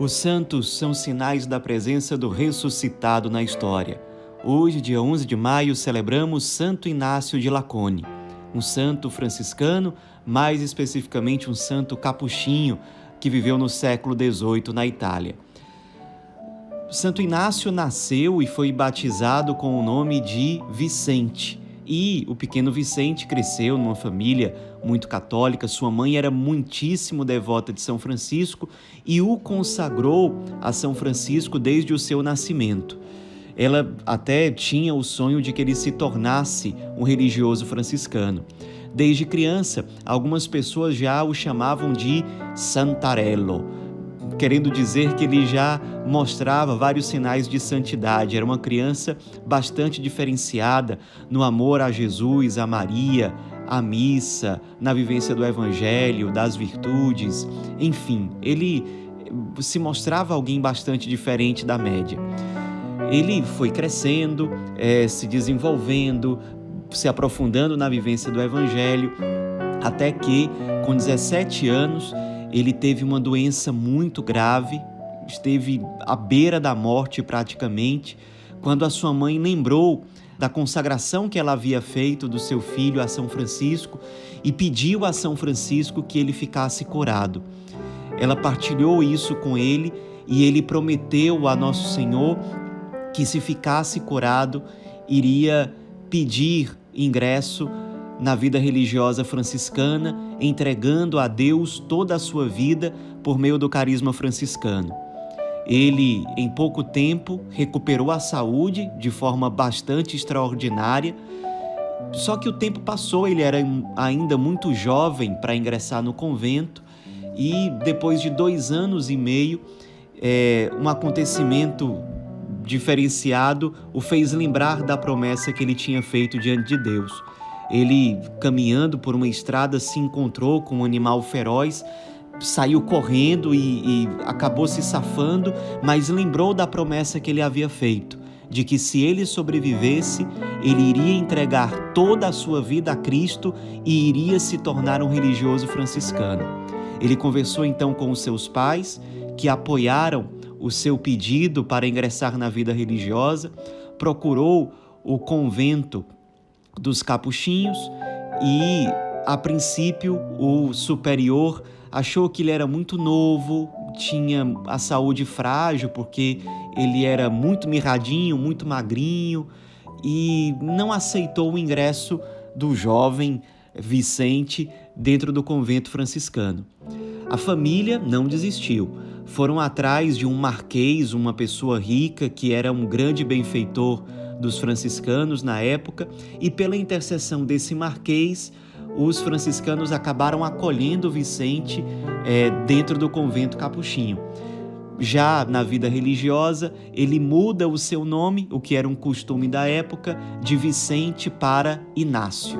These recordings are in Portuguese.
Os santos são sinais da presença do ressuscitado na história. Hoje, dia 11 de maio, celebramos Santo Inácio de Lacone, um santo franciscano, mais especificamente um santo capuchinho que viveu no século XVIII na Itália. Santo Inácio nasceu e foi batizado com o nome de Vicente. E o pequeno Vicente cresceu numa família muito católica, sua mãe era muitíssimo devota de São Francisco e o consagrou a São Francisco desde o seu nascimento. Ela até tinha o sonho de que ele se tornasse um religioso franciscano. Desde criança, algumas pessoas já o chamavam de Santarello, querendo dizer que ele já mostrava vários sinais de santidade. Era uma criança bastante diferenciada no amor a Jesus, a Maria, à missa, na vivência do Evangelho, das virtudes, enfim, ele se mostrava alguém bastante diferente da média. Ele foi crescendo, é, se desenvolvendo, se aprofundando na vivência do Evangelho, até que, com 17 anos, ele teve uma doença muito grave, esteve à beira da morte praticamente, quando a sua mãe lembrou da consagração que ela havia feito do seu filho a São Francisco e pediu a São Francisco que ele ficasse curado. Ela partilhou isso com ele e ele prometeu a Nosso Senhor que, se ficasse curado, iria pedir ingresso na vida religiosa franciscana, entregando a Deus toda a sua vida por meio do carisma franciscano. Ele, em pouco tempo, recuperou a saúde de forma bastante extraordinária. Só que o tempo passou, ele era ainda muito jovem para ingressar no convento, e depois de dois anos e meio, é, um acontecimento diferenciado o fez lembrar da promessa que ele tinha feito diante de Deus. Ele, caminhando por uma estrada, se encontrou com um animal feroz saiu correndo e, e acabou se safando, mas lembrou da promessa que ele havia feito de que se ele sobrevivesse, ele iria entregar toda a sua vida a Cristo e iria se tornar um religioso franciscano. Ele conversou então com os seus pais, que apoiaram o seu pedido para ingressar na vida religiosa, procurou o convento dos capuchinhos e, a princípio, o superior achou que ele era muito novo, tinha a saúde frágil, porque ele era muito mirradinho, muito magrinho, e não aceitou o ingresso do jovem Vicente dentro do convento franciscano. A família não desistiu. Foram atrás de um marquês, uma pessoa rica que era um grande benfeitor dos franciscanos na época, e pela intercessão desse marquês, os franciscanos acabaram acolhendo Vicente é, dentro do convento capuchinho. Já na vida religiosa, ele muda o seu nome, o que era um costume da época, de Vicente para Inácio.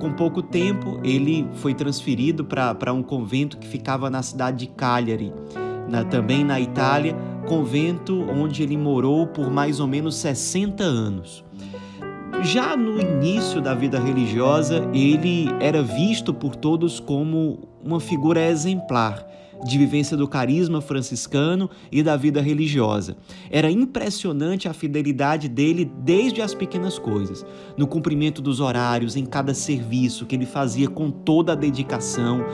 Com pouco tempo, ele foi transferido para um convento que ficava na cidade de Cagliari, na, também na Itália, convento onde ele morou por mais ou menos 60 anos. Já no início da vida religiosa, ele era visto por todos como uma figura exemplar de vivência do carisma franciscano e da vida religiosa. Era impressionante a fidelidade dele desde as pequenas coisas, no cumprimento dos horários, em cada serviço que ele fazia com toda a dedicação,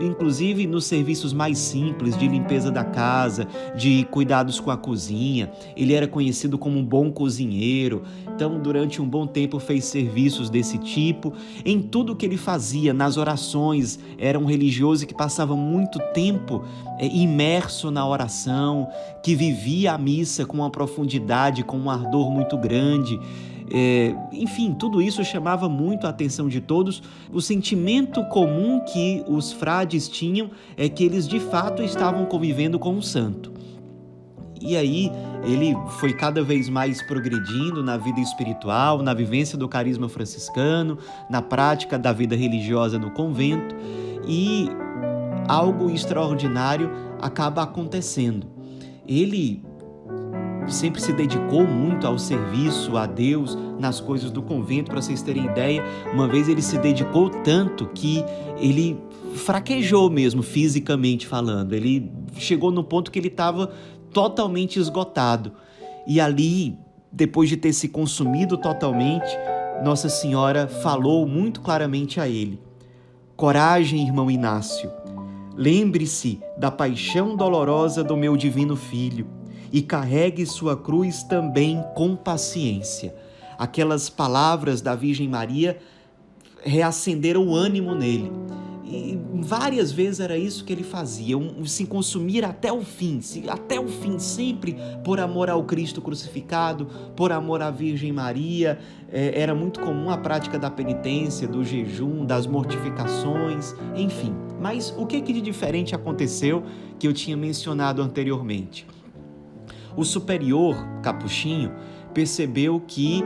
inclusive nos serviços mais simples de limpeza da casa, de cuidados com a cozinha. Ele era conhecido como um bom cozinheiro, então durante um bom tempo fez serviços desse tipo. Em tudo que ele fazia, nas orações, era um religioso que passava muito tempo tempo é, imerso na oração, que vivia a missa com uma profundidade, com um ardor muito grande. É, enfim, tudo isso chamava muito a atenção de todos. O sentimento comum que os frades tinham é que eles de fato estavam convivendo com o santo. E aí ele foi cada vez mais progredindo na vida espiritual, na vivência do carisma franciscano, na prática da vida religiosa no convento. E algo extraordinário acaba acontecendo. Ele sempre se dedicou muito ao serviço a Deus nas coisas do convento. Para vocês terem ideia, uma vez ele se dedicou tanto que ele fraquejou mesmo, fisicamente falando. Ele chegou no ponto que ele estava totalmente esgotado. E ali, depois de ter se consumido totalmente, Nossa Senhora falou muito claramente a ele: Coragem, irmão Inácio. Lembre-se da paixão dolorosa do meu divino filho e carregue sua cruz também com paciência. Aquelas palavras da Virgem Maria reacenderam o ânimo nele. E várias vezes era isso que ele fazia, um, se consumir até o fim, se, até o fim, sempre por amor ao Cristo crucificado, por amor à Virgem Maria. É, era muito comum a prática da penitência, do jejum, das mortificações, enfim. Mas o que, que de diferente aconteceu que eu tinha mencionado anteriormente? O superior, Capuchinho, percebeu que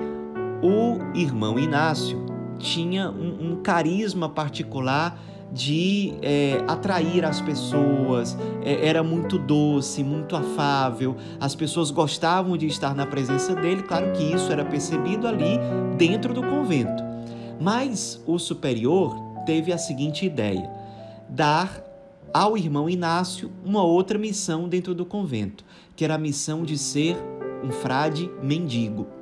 o irmão Inácio tinha um, um carisma particular de é, atrair as pessoas, é, era muito doce, muito afável, as pessoas gostavam de estar na presença dele, claro que isso era percebido ali dentro do convento. Mas o superior teve a seguinte ideia: dar ao irmão Inácio uma outra missão dentro do convento, que era a missão de ser um frade mendigo.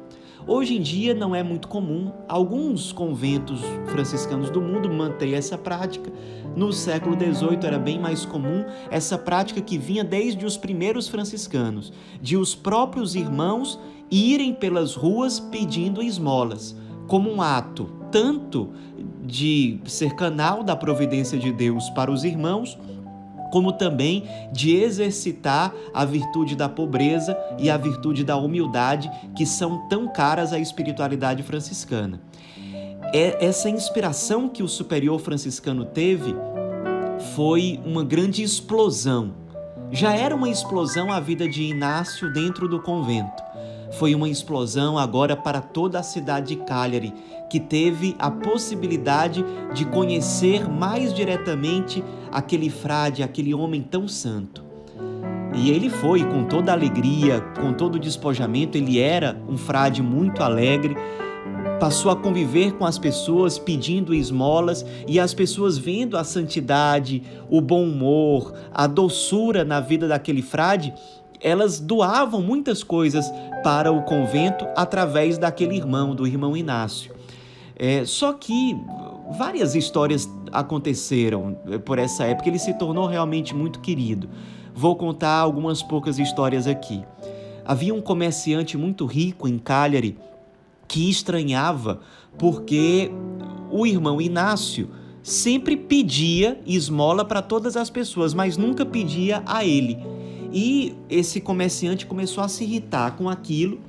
Hoje em dia não é muito comum, alguns conventos franciscanos do mundo mantêm essa prática. No século XVIII era bem mais comum essa prática que vinha desde os primeiros franciscanos, de os próprios irmãos irem pelas ruas pedindo esmolas, como um ato tanto de ser canal da providência de Deus para os irmãos, como também de exercitar a virtude da pobreza e a virtude da humildade, que são tão caras à espiritualidade franciscana. É essa inspiração que o superior franciscano teve foi uma grande explosão. Já era uma explosão a vida de Inácio dentro do convento. Foi uma explosão agora para toda a cidade de Cagliari, que teve a possibilidade de conhecer mais diretamente aquele frade, aquele homem tão santo. E ele foi com toda alegria, com todo o despojamento, ele era um frade muito alegre, passou a conviver com as pessoas pedindo esmolas e as pessoas vendo a santidade, o bom humor, a doçura na vida daquele frade, elas doavam muitas coisas para o convento através daquele irmão, do irmão Inácio. É, só que várias histórias aconteceram eh, por essa época, ele se tornou realmente muito querido. Vou contar algumas poucas histórias aqui. Havia um comerciante muito rico em Cagliari que estranhava porque o irmão Inácio sempre pedia esmola para todas as pessoas, mas nunca pedia a ele. E esse comerciante começou a se irritar com aquilo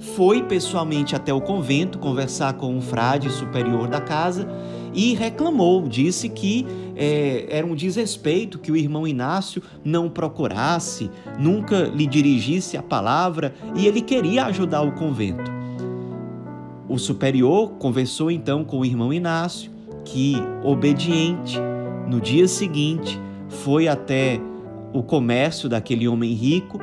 foi pessoalmente até o convento conversar com um frade superior da casa e reclamou, disse que é, era um desrespeito que o irmão Inácio não procurasse, nunca lhe dirigisse a palavra e ele queria ajudar o convento. O superior conversou então com o irmão Inácio, que, obediente, no dia seguinte foi até o comércio daquele homem rico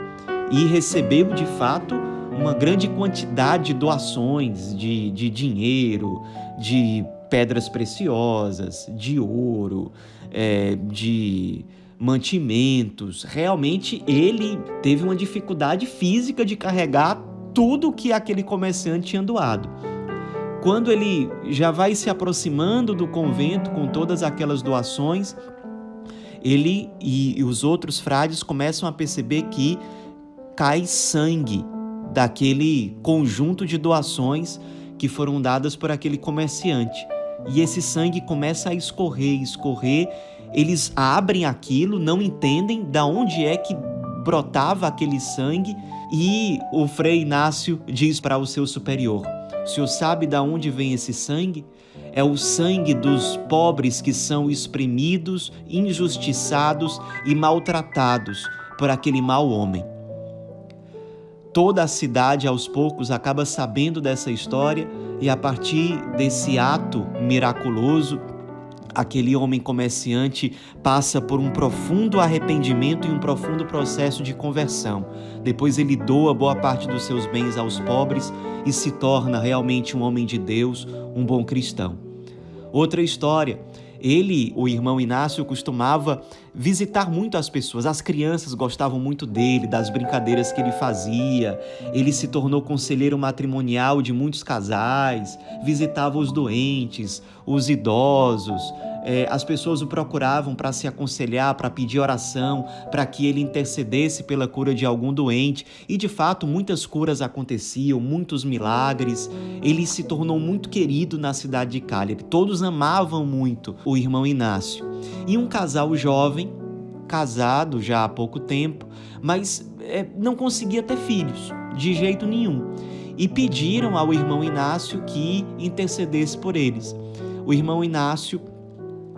e recebeu de fato uma grande quantidade de doações de, de dinheiro, de pedras preciosas, de ouro, é, de mantimentos. Realmente ele teve uma dificuldade física de carregar tudo que aquele comerciante tinha doado. Quando ele já vai se aproximando do convento com todas aquelas doações, ele e, os outros frades começam a perceber que cai sangue daquele conjunto de doações que foram dadas por aquele comerciante. E esse sangue começa a escorrer, escorrer. Eles abrem aquilo, não entendem da onde é que brotava aquele sangue e o Frei Inácio diz para o seu superior: "O senhor sabe da onde vem esse sangue? É o sangue dos pobres que são exprimidos, injustiçados e maltratados por aquele mau homem." Toda a cidade, aos poucos, acaba sabendo dessa história e, a partir desse ato miraculoso, aquele homem comerciante passa por um profundo arrependimento e um profundo processo de conversão. Depois ele doa boa parte dos seus bens aos pobres e se torna realmente um homem de Deus, um bom cristão. Outra história ele, o irmão Inácio, costumava visitar muito as pessoas. As crianças gostavam muito dele, das brincadeiras que ele fazia. Ele se tornou conselheiro matrimonial de muitos casais, visitava os doentes, os idosos, é, as pessoas o procuravam para se aconselhar, para pedir oração, para que ele intercedesse pela cura de algum doente. E de fato, muitas curas aconteciam, muitos milagres. Ele se tornou muito querido na cidade de Cagliari. Todos amavam muito o irmão Inácio. E um casal jovem, casado já há pouco tempo, mas é, não conseguia ter filhos, de jeito nenhum. E pediram ao irmão Inácio que intercedesse por eles. O irmão Inácio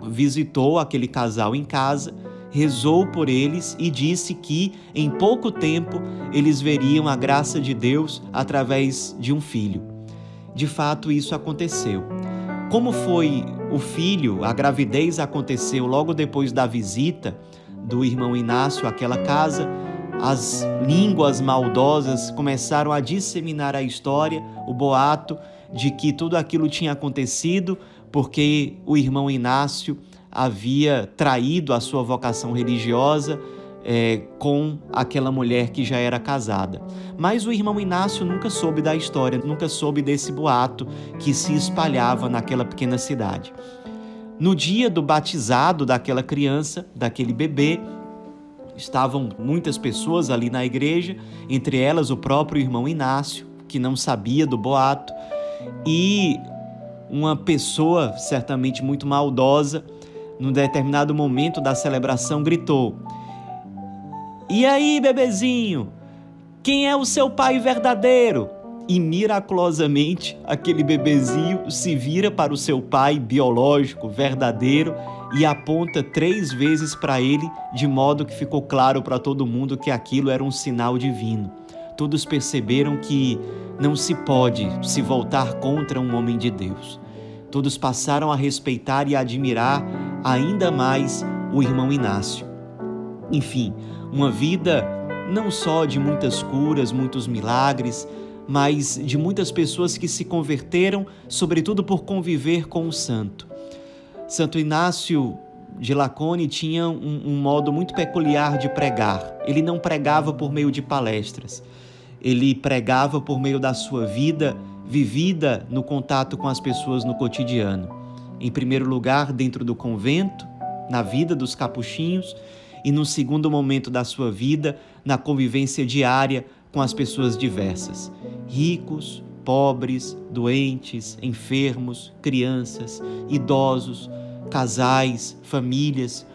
visitou aquele casal em casa, rezou por eles e disse que em pouco tempo eles veriam a graça de Deus através de um filho. De fato, isso aconteceu. Como foi o filho, a gravidez aconteceu logo depois da visita do irmão Inácio àquela casa, as línguas maldosas começaram a disseminar a história, o boato de que tudo aquilo tinha acontecido porque o irmão Inácio havia traído a sua vocação religiosa é, com aquela mulher que já era casada. Mas o irmão Inácio nunca soube da história, nunca soube desse boato que se espalhava naquela pequena cidade. No dia do batizado daquela criança, daquele bebê, estavam muitas pessoas ali na igreja, entre elas o próprio irmão Inácio, que não sabia do boato, e uma pessoa certamente muito maldosa, num determinado momento da celebração, gritou: E aí, bebezinho, quem é o seu pai verdadeiro? E miraculosamente, aquele bebezinho se vira para o seu pai biológico, verdadeiro, e aponta três vezes para ele, de modo que ficou claro para todo mundo que aquilo era um sinal divino. Todos perceberam que não se pode se voltar contra um homem de Deus. Todos passaram a respeitar e admirar ainda mais o irmão Inácio. Enfim, uma vida não só de muitas curas, muitos milagres, mas de muitas pessoas que se converteram, sobretudo por conviver com o santo. Santo Inácio de Lacone tinha um, um, modo muito peculiar de pregar. Ele não pregava por meio de palestras. Ele pregava por meio da sua vida vivida no contato com as pessoas no cotidiano. Em primeiro lugar, dentro do convento, na vida dos capuchinhos, e no segundo momento da sua vida, na convivência diária com as pessoas diversas, ricos, pobres, doentes, enfermos, crianças, idosos, casais, famílias,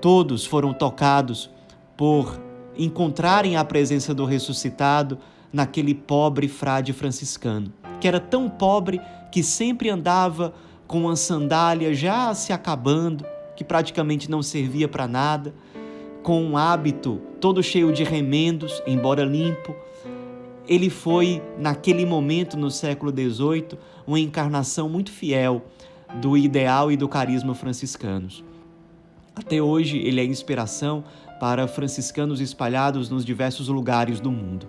todos foram tocados por encontrarem a presença do ressuscitado naquele pobre frade franciscano, que era tão pobre que sempre andava com uma sandália já se acabando, que praticamente não servia para nada, com um hábito todo cheio de remendos, embora limpo. Ele foi, naquele momento, no século XVIII, uma encarnação muito fiel do ideal e do carisma franciscanos. Até hoje, ele é inspiração para franciscanos espalhados nos diversos lugares do mundo.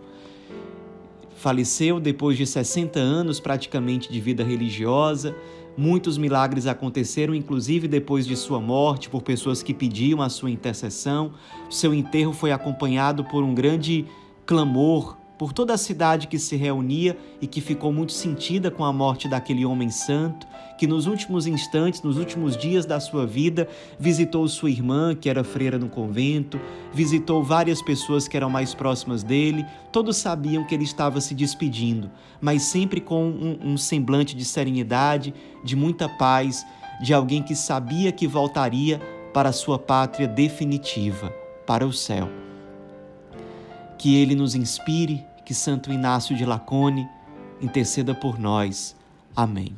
Faleceu depois de 60 anos praticamente de vida religiosa. Muitos milagres aconteceram, inclusive depois de sua morte, por pessoas que pediam a sua intercessão. Seu enterro foi acompanhado por um grande clamor por toda a cidade que se reunia e que ficou muito sentida com a morte daquele homem santo, que nos últimos instantes, nos últimos dias da sua vida, visitou sua irmã, que era freira no convento, visitou várias pessoas que eram mais próximas dele. Todos sabiam que ele estava se despedindo, mas sempre com um, um semblante de serenidade, de muita paz, de alguém que sabia que voltaria para a sua pátria definitiva, para o céu. Que ele nos inspire que Santo Inácio de Lacone interceda por nós. Amém.